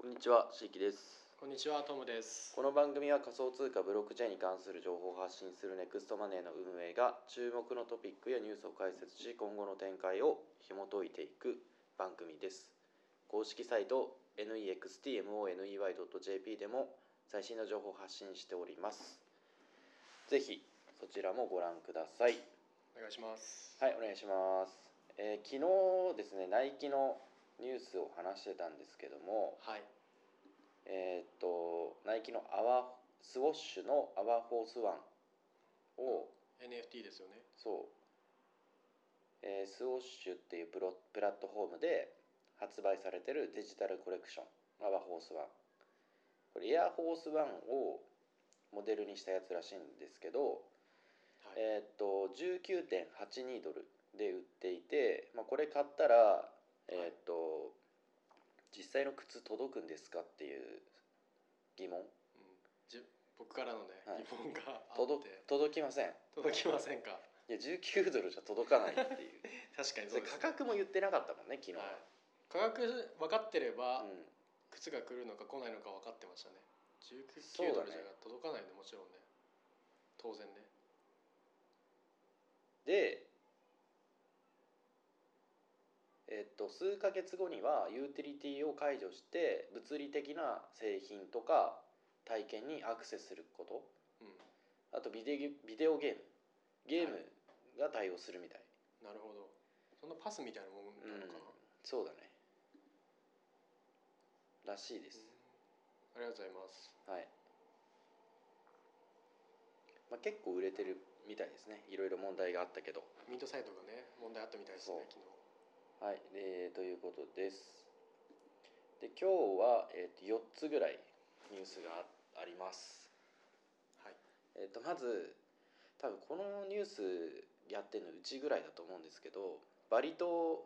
こんにちは、しいきです。こんにちは、トムです。この番組は仮想通貨ブロックチェーンに関する情報を発信するネクストマネーの運営が注目のトピックやニュースを解説し今後の展開を紐解いていく番組です。公式サイト nextmoney.jp でも最新の情報を発信しております。ぜひそちらもご覧ください。お願いします。はい、お願いします。えー昨日ですね、ナイキのニュースを話してたんですけども、はい。えーっとナイキのアワ Swoosh の Our Force One を NFT ですよね。そう、えースウォッシュっていうプロプラットフォームで発売されてるデジタルコレクション Our Force One これ Air Force One をモデルにしたやつらしいんですけど、はい。えーっと19.82ドルで売っていて、まあ、これ買ったらえーっと実際の靴届くんですかっていう疑問うん、じ僕からのね、はい疑問が届て届きません届きませんか？いや19ドルじゃ届かないっていう 確かにそうです、価格も言ってなかったもんね昨日は、はい。価格分かってれば、うん、靴が来るのか来ないのか分かってましたね。そう19だねドルじゃ届かないんでもちろんね。当然ね。でえっと数ヶ月後にはユーティリティを解除して物理的な製品とか体験にアクセスすること。うん。あとビデビデオゲームゲーはムが対応するみたい、なるほど。そんなパスみたいなもんなのかな。うん。そうだね。らしいです、うん。ありがとうございます。はい、まあ、結構売れてるみたいですね。いろいろ問題があったけど。ミントサイトがね、問題あったみたいですね、昨日。はい、えーということですで今日は、えー、と4つぐらいニュースがあありますはい。えー、とまず多分このニュースやってるのうちぐらいだと思うんですけどバリ島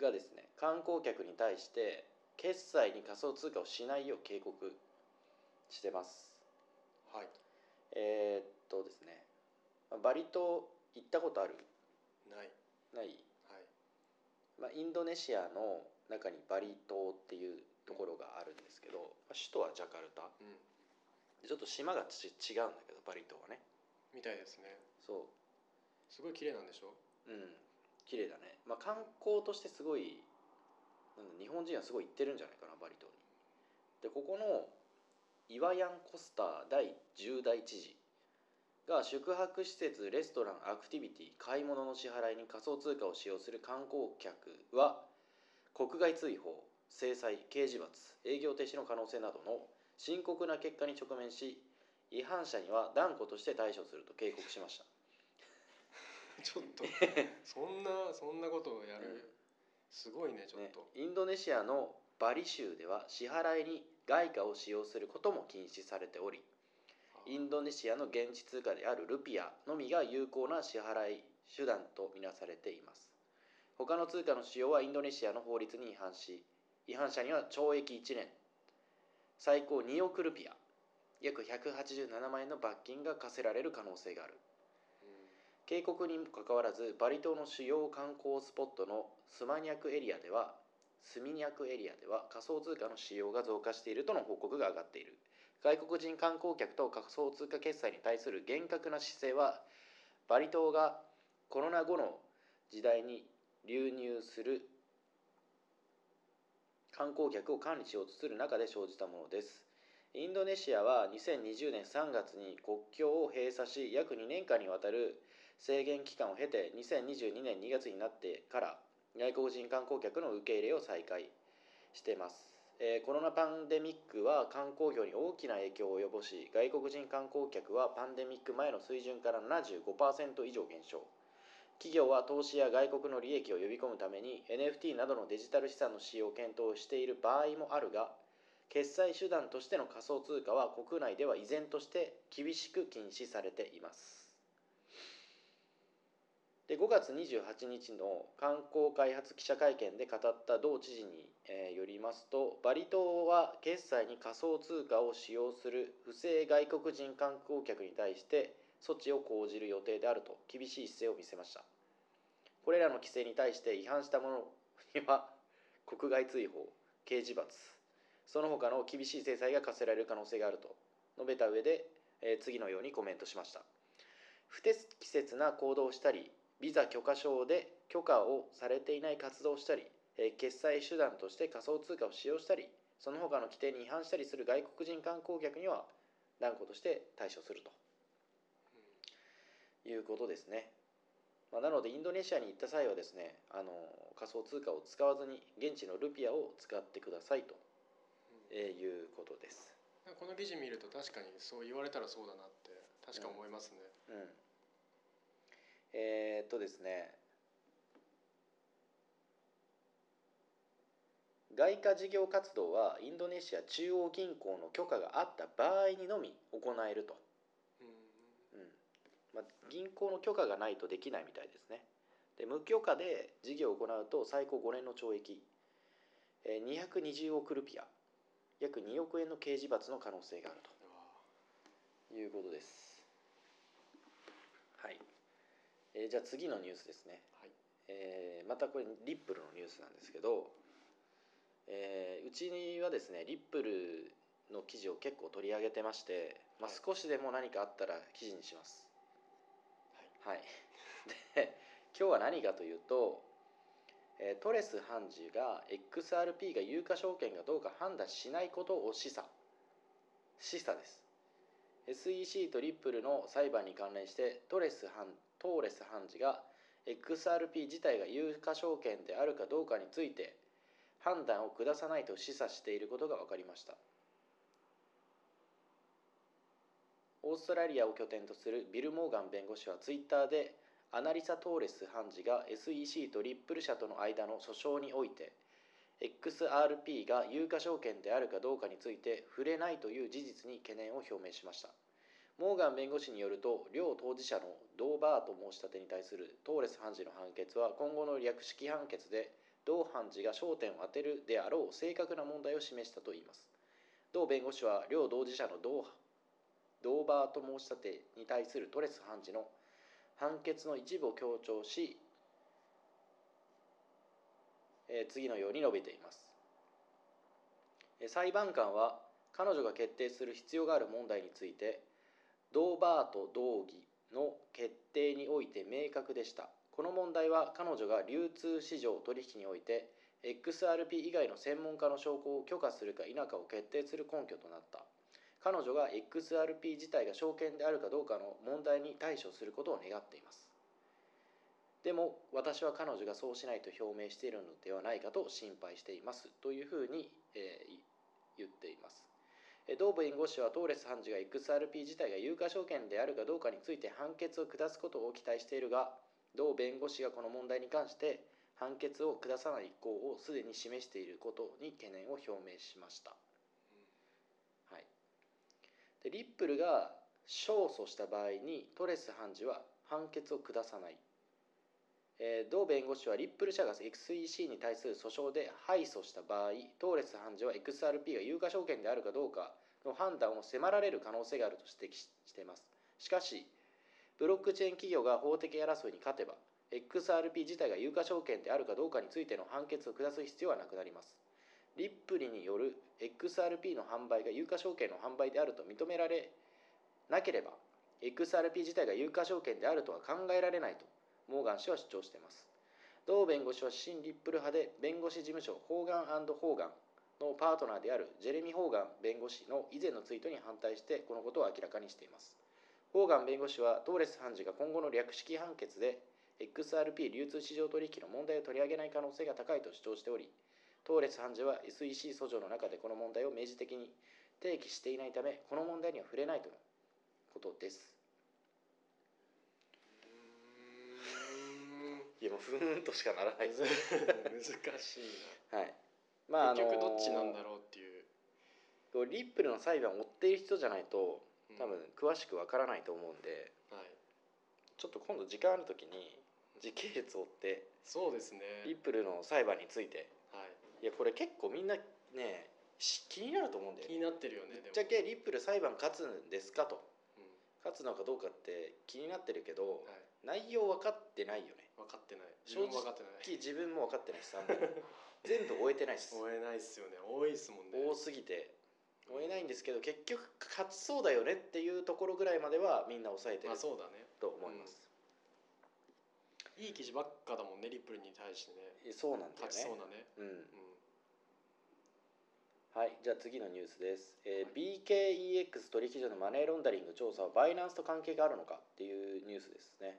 がですね観光客に対して決済に仮想通貨をしないよう警告してますはい。えーっとですねまあバリ島行ったことある？ない。ない。まあ、インドネシアの中にバリ島っていうところがあるんですけど、まあ首都はジャカルタ。うん。でちょっと島がち違うんだけどバリ島はね。みたいですね。そすごい綺麗なんでしょ？ううん。綺麗だね。まあ観光としてすごいなんだ日本人はすごい行ってるんじゃないかなバリ島に。でここのイワヤン・コスター第10代知事が宿泊施設レストランアクティビティ買い物の支払いに仮想通貨を使用する観光客は国外追放制裁刑事罰営業停止の可能性などの深刻な結果に直面し違反者には断固として対処すると警告しましたちょっとそんなそんなことをやる、うんすごいねちょっねと、、インドネシアのバリ州では支払いに外貨を使用することも禁止されておりインドネシアの現地通貨であるルピアのみが有効な支払い手段とみなされています。他の通貨の使用はインドネシアの法律に違反し違反者には懲役1年。最高2億ルピア。約187万円の罰金が課せられる可能性がある。警告にもかかわらずバリ島の主要観光スポットのスマニャクエリアではスミニャクエリアでは仮想通貨の使用が増加しているとの報告が上がっている。外国人観光客と仮想通貨決済に対する厳格な姿勢はバリ島がコロナ後の時代に流入する観光客を管理しようとする中で生じたものです。インドネシアは2020年3月に国境を閉鎖し約2年間にわたる制限期間を経て2022年2月になってから外国人観光客の受け入れを再開しています、えーコロナパンデミックは観光業に大きな影響を及ぼし外国人観光客はパンデミック前の水準から75%以上減少。企業は投資や外国の利益を呼び込むために NFT などのデジタル資産の使用を検討している場合もあるが決済手段としての仮想通貨は国内では依然として厳しく禁止されています。で5月28日の観光開発記者会見で語った同知事に、よりますとバリ島は決済に仮想通貨を使用する不正外国人観光客に対して措置を講じる予定であると厳しい姿勢を見せました。これらの規制に対して違反した者には 国外追放刑事罰。その他の厳しい制裁が科せられる可能性があると述べた上で、えー次のようにコメントしました。不適切な行動をしたりビザ許可証で許可をされていない活動をしたり、えー決済手段として仮想通貨を使用したりその他の規定に違反したりする外国人観光客には断固として対処すると。いうことですね。まあ、なのでインドネシアに行った際はですねあの仮想通貨を使わずに現地のルピアを使ってくださいと、えーいうことです。この記事見ると確かにそう言われたらそうだなって確か思いますね、うん、えーっとですね外貨事業活動はインドネシア中央銀行の許可があった場合にのみ行えると、うん。うん。まあ、銀行の許可がないとできないみたいですね。で無許可で事業を行うと最高5年の懲役、えー220億ルピア。約2億円の刑事罰の可能性があると。いうことです。はい。えーじゃあ次のニュースですね。はい。えーまたこれリップルのニュースなんですけど、えーうちはですねリップルの記事を結構取り上げてまして、まあ、はい少しでも何かあったら記事にします。はい。で今日は何かというと、えートレス判事が XRP が有価証券かどうか判断しないことを示唆示唆です SEC とリップルの裁判に関連してトレス判トーレス判事が XRP 自体が有価証券であるかどうかについて判断を下さないと示唆していることが分かりました。オーストラリアを拠点とするビル・モーガン弁護士はツイッターでアナリサ・トーレス判事が SEC とリップル社との間の訴訟において XRP が有価証券であるかどうかについて触れないという事実に懸念を表明しました。モーガン弁護士によると両当事者のドーバート申し立てに対するトーレス判事の判決は今後の略式判決で同判事が焦点を当てるであろう正確な問題を示したといいます同弁護士は両当事者の同ドーバート申し立てに対するトレス判事の判決の一部を強調し、えー次のように述べています。裁判官は彼女が決定する必要がある問題についてドーバート同義の決定において明確でした。この問題は彼女が流通市場取引において XRP 以外の専門家の証拠を許可するか否かを決定する根拠となった。彼女が XRP 自体が証券であるかどうかの問題に対処することを願っています。でも私は彼女がそうしないと表明しているのではないかと心配していますというふうに、えー言っています。えー同弁護士はトーレス判事が XRP 自体が有価証券であるかどうかについて判決を下すことを期待しているが同弁護士がこの問題に関して判決を下さない意向をすでに示していることに懸念を表明しました。はい、でリップルが勝訴した場合にトレス判事は判決を下さない、えー同弁護士はリップル社が XEC に対する訴訟で敗訴した場合トレス判事は XRP が有価証券であるかどうかの判断を迫られる可能性があると指摘しています。しかしブロックチェーン企業が法的争いに勝てば XRP 自体が有価証券であるかどうかについての判決を下す必要はなくなります。リップリによる XRP の販売が有価証券の販売であると認められなければ XRP 自体が有価証券であるとは考えられないとモーガン氏は主張しています。同弁護士は新リップル派で弁護士事務所ホーガンホーガンのパートナーであるジェレミー・ホーガン弁護士の以前のツイートに反対してこのことを明らかにしています。ホーガン弁護士はトーレス判事が今後の略式判決で XRP 流通市場取引の問題を取り上げない可能性が高いと主張しておりトーレス判事は SEC 訴状の中でこの問題を明示的に提起していないためこの問題には触れないとのことです。いやもうふーんとしかならない。で す難しいはい。な、結局どっちなんだろうっていう、リップルの裁判を追っている人じゃないとうん多分詳しくわからないと思うんで、はい、ちょっと今度時間ある時に時系列を追ってそうですね。リップルの裁判について。はい。いやこれ結構みんなねし気になると思うんだよね。気になってるよねぶっちゃけリップル裁判勝つんですかと。でも、勝つのかどうかって気になってるけどうん、はい。内容分かってないよね。分かってない。自正直分も分かってない。自分も分かってないし全部終えてないです。追えないっすよね。多いっすもんね。多すぎて追えないんですけど結局勝ちそうだよねっていうところぐらいまではみんな抑えてるまあそうだね。と思います、いい記事ばっかだもんねリップルに対してね。えそうなんだよ勝ちそうねなね。うん。うん。はいじゃあ次のニュースです、えー BKEX 取引所のマネーロンダリング調査はバイナンスと関係があるのかっていうニュースですね、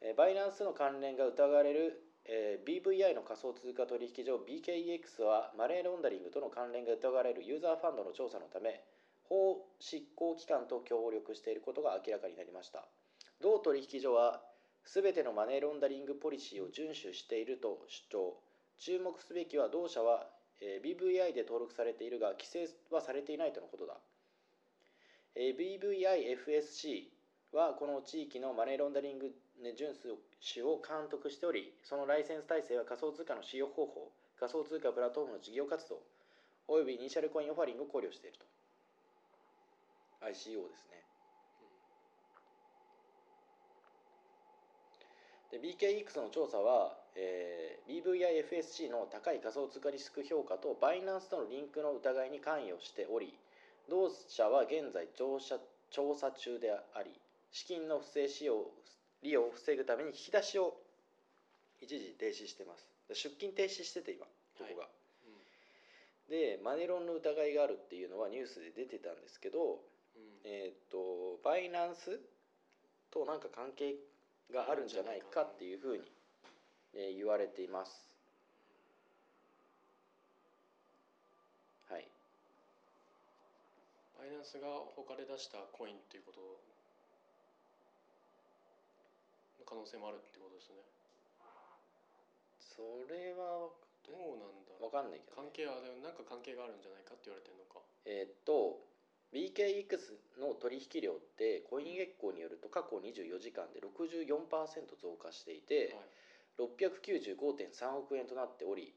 えーバイナンスの関連が疑われる、えー BVI の仮想通貨取引所 BKEX はマネーロンダリングとの関連が疑われるユーザーファンドの調査のため法執行機関と協力していることが明らかになりました。同取引所は全てのマネーロンダリングポリシーを遵守していると主張。注目すべきは同社は、えー BVI で登録されているが規制はされていないとのことだ、えー BVIFSC はこの地域のマネーロンダリング遵守を監督しておりそのライセンス体制は仮想通貨の使用方法仮想通貨プラットフォームの事業活動およびイニシャルコインオファリングを考慮していると。ICO ですね。で BKX の調査は、えー BVIFSC の高い仮想通貨リスク評価とバイナンスとのリンクの疑いに関与しており同社は現在調査調査中であり資金の不正使用利用を防ぐために引き出しを一時停止してます。出金停止してて今ここが、でマネロンの疑いがあるっていうのはニュースで出てたんですけどうんうん。えーっとバイナンスとなんか関係があるんじゃないかっていうふうに、えー言われています。はい。バイナンスが他で出したコインっていうことの可能性もあるってことですね。それはどうなんだろう。分かんないけど、ね。関、係はなんか関係があるんじゃないかって言われてるのか。えーっと BKX の取引量ってコイン月光によると過去24時間で64%増加していて、はい。695.3億円となっており、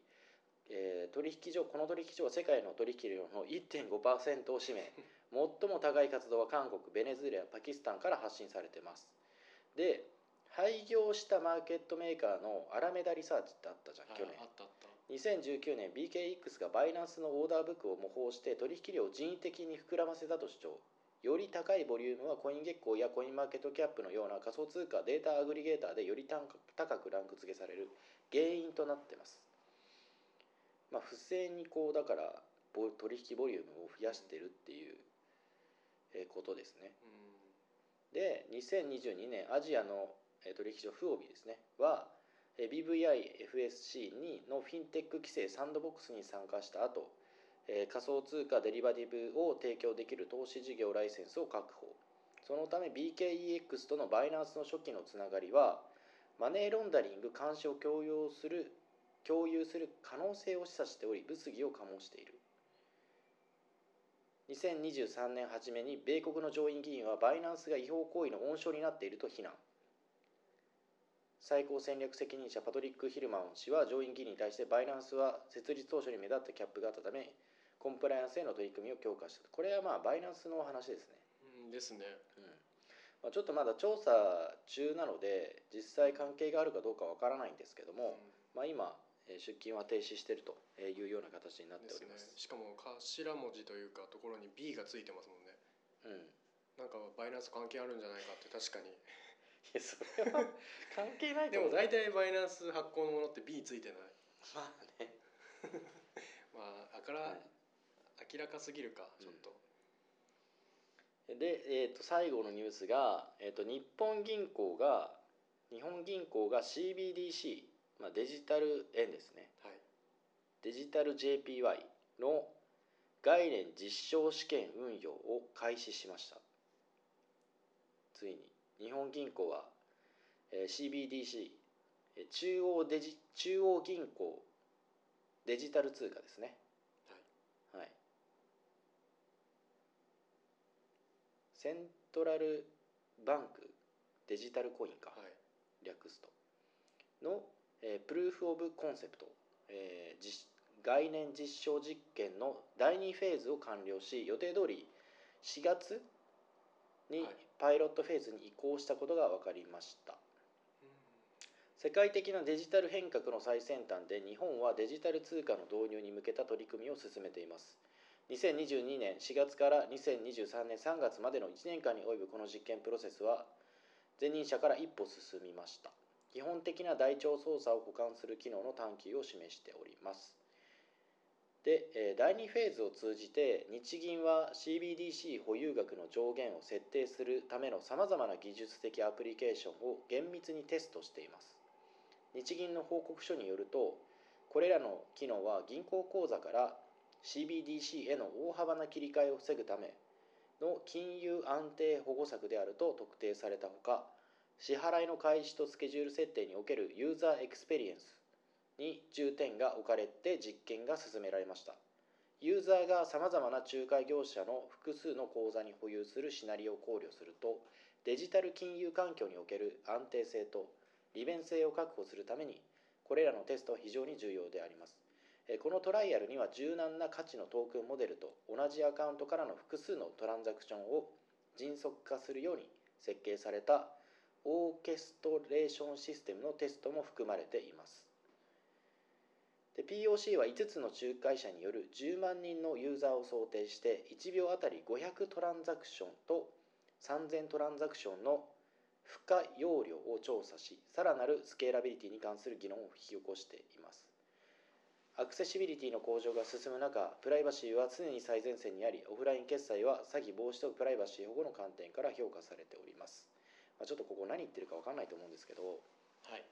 えー取引所この取引所は世界の取引量の1.5%を占め 最も高い活動は韓国ベネズエラパキスタンから発信されています。で廃業したマーケットメーカーのアラメダリサーチってあったじゃん、はい去年あったあった2019年 BKX がバイナンスのオーダーブックを模倣して取引量を人為的に膨らませたと主張より高いボリュームはコイン月光やコインマーケットキャップのような仮想通貨データアグリゲーターでより高高くランク付けされる原因となってます。まあ、不正にこうだからボ取引ボリュームを増やしてるっていうえーことですね。うんで2022年アジアのえー取引所フオビですね。は BVIFSC にのフィンテック規制サンドボックスに参加した後えー仮想通貨デリバティブを提供できる投資事業ライセンスを確保。そのため BKEX とのバイナンスの初期のつながりはマネーロンダリング監視を共有する共有する可能性を示唆しており物議を醸している。2023年初めに米国の上院議員はバイナンスが違法行為の温床になっていると非難。最高戦略責任者パトリック・ヒルマン氏は上院議員に対してバイナンスは設立当初に目立ったキャップがあったためコンプライアンスへの取り組みを強化したこれはまあバイナンスの話ですね、うん。ですねうん。まあ、ちょっとまだ調査中なので実際関係があるかどうかわからないんですけども、まあ、今えー出勤は停止しているというような形になっております。しかも頭文字というかところに B がついてますもんね。うん。なんかバイナンス関係あるんじゃないかって確かに。いやそれは関係ないと思う。でも大体バイナンス発行のものって B ついてない。まあね。まああから、はい。明らかすぎるかちょっと、で、えー、と最後のニュースが、えー、と日本銀行が日本銀行が CBDC、まあ、デジタル円ですね。はい。デジタル JPY の概念実証試験運用を開始しました。ついに日本銀行は、えー CBDC えー中央デジ中央銀行デジタル通貨ですね。はい。はい。セントラルバンクデジタルコインか、はい。略すと。の、えープルーフ・オブ・コンセプト、えー実概念実証実験の第2フェーズを完了し予定通り4月にはい。パイロットフェーズに移行したことが分かりました、世界的なデジタル変革の最先端で日本はデジタル通貨の導入に向けた取り組みを進めています。2022年4月から2023年3月までの1年間に及ぶこの実験プロセスは前任者から一歩進みました。基本的な台帳操作を補完する機能の探求を示しておりますで、第2フェーズを通じて日銀は CBDC 保有額の上限を設定するためのさまざまな技術的アプリケーションを厳密にテストしています。日銀の報告書によるとこれらの機能は銀行口座から CBDC への大幅な切り替えを防ぐための金融安定保護策であると特定されたほか支払いの開始とスケジュール設定におけるユーザーエクスペリエンスに重点が置かれて実験が進められました。ユーザーがさまざまな仲介業者の複数の口座に保有するシナリオを考慮するとデジタル金融環境における安定性と利便性を確保するためにこれらのテストは非常に重要であります。このトライアルには柔軟な価値のトークンモデルと同じアカウントからの複数のトランザクションを迅速化するように設計されたオーケストレーションシステムのテストも含まれています。で POC は5つの仲介者による10万人のユーザーを想定して1秒あたり500トランザクションと3000トランザクションの負荷容量を調査しさらなるスケーラビリティに関する議論を引き起こしています。アクセシビリティの向上が進む中プライバシーは常に最前線にありオフライン決済は詐欺防止とプライバシー保護の観点から評価されております、まあ、ちょっとここ何言ってるか分かんないと思うんですけど、はい。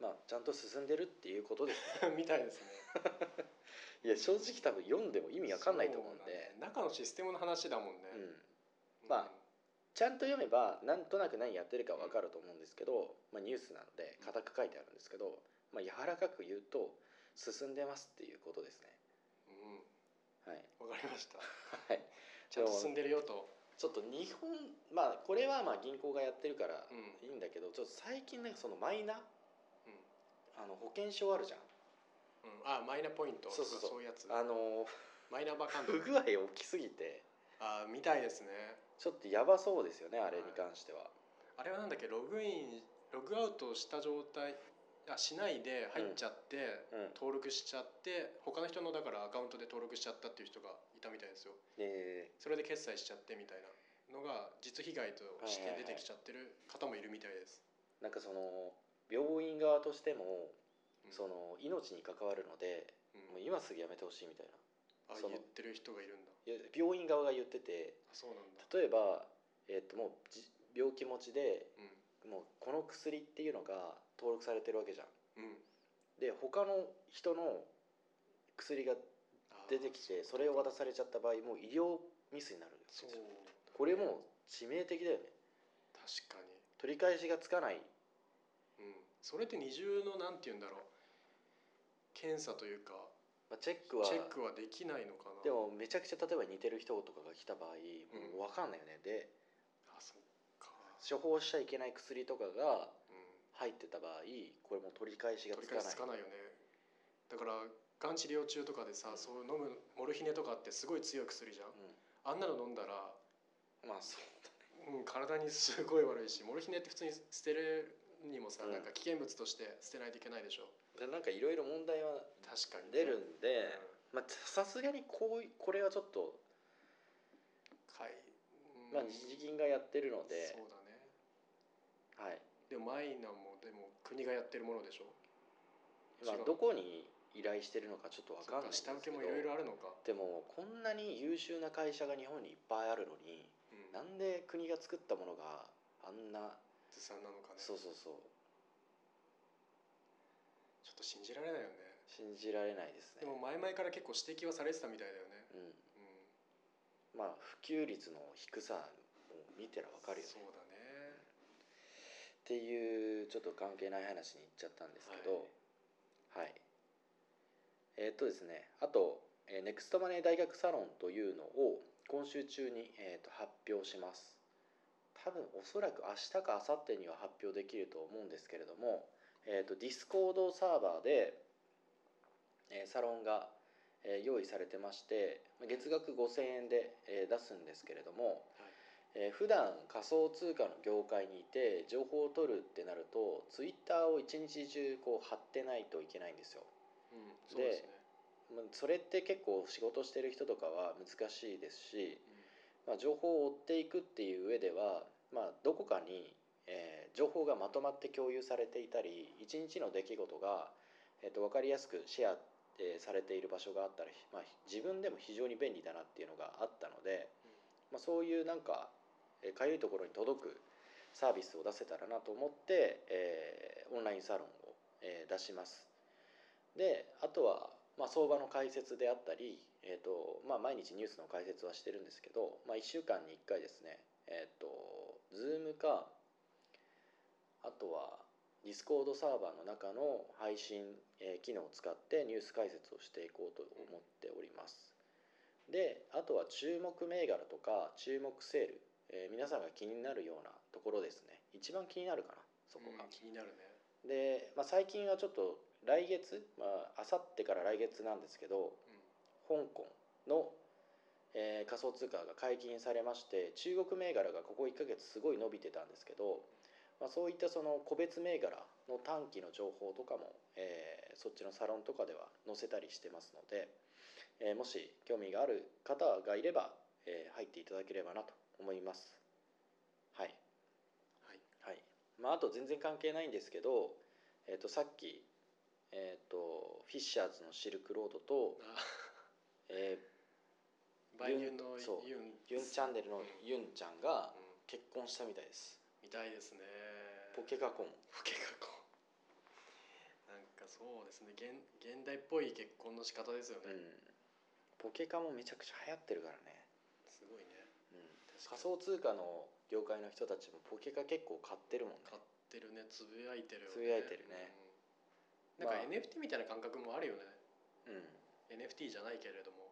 まあ、ちゃんと進んでるっていうことですね。みたいですね。いや正直多分読んでも意味わかんないと思うんで。だね中のシステムの話だもんね、うん。うん。まあちゃんと読めばなんとなく何やってるかわかると思うんですけど、まあ、ニュースなので固く書いてあるんですけど、まあ、柔らかく言うと進んでますっていうことですね。はい、うんわかりました。はい、ちゃんと進んでるよと。ちょっと日本まあこれはまあ銀行がやってるからうん。いいんだけど、ちょっと最近なんかそのマイナうんあの保険証あるじゃん。うん。あマイナポイントとかそうそうそう。いうやつ。あのマイナンバーカード。不具合大きすぎて。あみたいですね。ちょっとやばそうですよねあれに関しては、あれはなんだっけログインログアウトした状態あしないで入っちゃって、うん。登録しちゃって他の人のだからアカウントで登録しちゃったっていう人がいたみたいですよ。でそれで決済しちゃってみたいなのが実被害としてはいはいはい。出てきちゃってる方もいるみたいです、なんかその病院側としてもうん。その命に関わるので、うん。もう今すぐやめてほしいみたいな。あその言ってる人がいるんだ。病院側が言っててあそうなんだ。例えば、えっともうじ病気持ちでうもうこの薬っていうのが登録されてるわけじゃん。んうん。で他の人の薬があー出てきてそれを渡されちゃった場合もう医療ミスになるんですそうよこれもう致命的だよね。確かに。取り返しがつかないうんそれって二重のなんて言うんだろう。検査というかまあ、チェックはチェックはできないのかな。でもめちゃくちゃ例えば似てる人とかが来た場合うん。もう分かんないよね、であそっか、処方しちゃいけない薬とかがうん、入ってた場合これもう取り返しが取りつかない。返しつかないよね。だからがん治療中とかでさ、うん。そう飲むモルヒネとかってすごい強い薬じゃん、あんなの飲んだら、うん、まあそううん、体にすごい悪いしモルヒネって普通に捨てるにもさ、うん。なんか危険物として捨てないといけないでしょ。でなんかいろいろ問題は確かにね、出るんで、うん。まあさすがにこういこれはちょっと、かい、うん。まあ、日銀がやってるので。そうだね。はい。でもマイナもでも国がやってるものでしょ。まあどこに依頼してるのかちょっと分そかんない下請けもいろいろあるのか、でもこんなに優秀な会社が日本にいっぱいあるのにうん、なんで国が作ったものがあんなずさんなのかね。そうそうそう。ちょっと信じられないよね。信じられないですね。でも前々から結構指摘はされてたみたいだよね、うん。うん、まあ普及率の低さを見てら分かるよね。そうだね。っていうちょっと関係ない話に行っちゃったんですけど。はい、えーっとですね。あと、えーネクストマネー大学サロンというのを今週中に、えー、と発表します多分おそらく明日か明後日には発表できると思うんですけれども、えー、とディスコードサーバーで、えーサロンが、えー用意されてまして月額5000円で、えー出すんですけれども、えー普段仮想通貨の業界にいて情報を取るってなるとツイッターを一日中こう貼ってないといけないんですよ。うんですね。まあそれって結構仕事してる人とかは難しいですし、まあ、情報を追っていくっていう上では、まあ、どこかに、えー情報がまとまって共有されていたり一日の出来事が、えー、と分かりやすくシェア、えーされている場所があったら、まあ、自分でも非常に便利だなっていうのがあったので、まあ、そういうなんかえーかゆいところに届くサービスを出せたらなと思って、えーオンラインサロンを、えー出します。であとは、まあ、相場の解説であったり、えーとまあ、毎日ニュースの解説はしてるんですけど、まあ、1週間に1回ですね、えー、と Zoom かあとは Discord サーバーの中の配信、えー機能を使ってニュース解説をしていこうと思っております。であとは注目銘柄とか注目セール、えー皆さんが気になるようなところですね。一番気になるかなそこが。うん、気になるね。で、まあ、最近はちょっと来月まあ明後日から来月なんですけど香港の、えー仮想通貨が解禁されまして中国銘柄がここ1ヶ月すごい伸びてたんですけど、まあ、そういったその個別銘柄の短期の情報とかも、えーそっちのサロンとかでは載せたりしてますので、えーもし興味がある方がいれば、えー入っていただければなと思います。はい。はい。はい。まあ、あと全然関係ないんですけど、えー、とさっき、えー、とフィッシャーズのシルクロードと、あえバイユンのそう。ユン。ーユンチャンネルのユンちゃんがうん。結婚したみたいです。みたいですね。ポケカ婚。ポケカ婚。なんかそうですね。現現代っぽい結婚の仕方ですよね、うん。ポケカもめちゃくちゃ流行ってるからね、すごいね。うん、確かに。仮想通貨の業界の人たちもポケカ結構買ってるもんね。買ってるね。つぶやいてるよね。つぶやいてるね、うん、なんかまあ。NFT みたいな感覚もあるよね、うん。NFT じゃないけれども、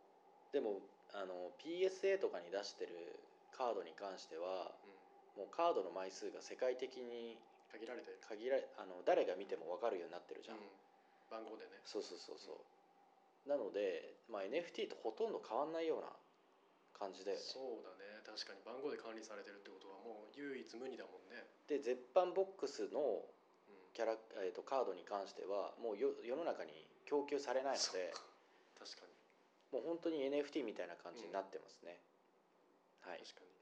でもあの PSA とかに出してるカードに関してはうん、もうカードの枚数が世界的に限られてる。限られあの誰が見ても分かるようになってるじゃん、うん、番号でね。そうそうそうそう、なので、まあ、NFT とほとんど変わんないような感じだよね。そうだね。確かに番号で管理されてるってことはもう唯一無二だもんね、で絶版ボックスのうん、キャラ、えー、とカードに関してはもうよ世の中に供給されないのでもう本当に NFT みたいな感じになってますね、はい、確かに。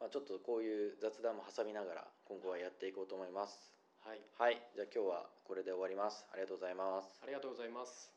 まあ、ちょっとこういう雑談も挟みながら今後はやっていこうと思います。はい。はい。じゃあ今日はこれで終わります。ありがとうございます。ありがとうございます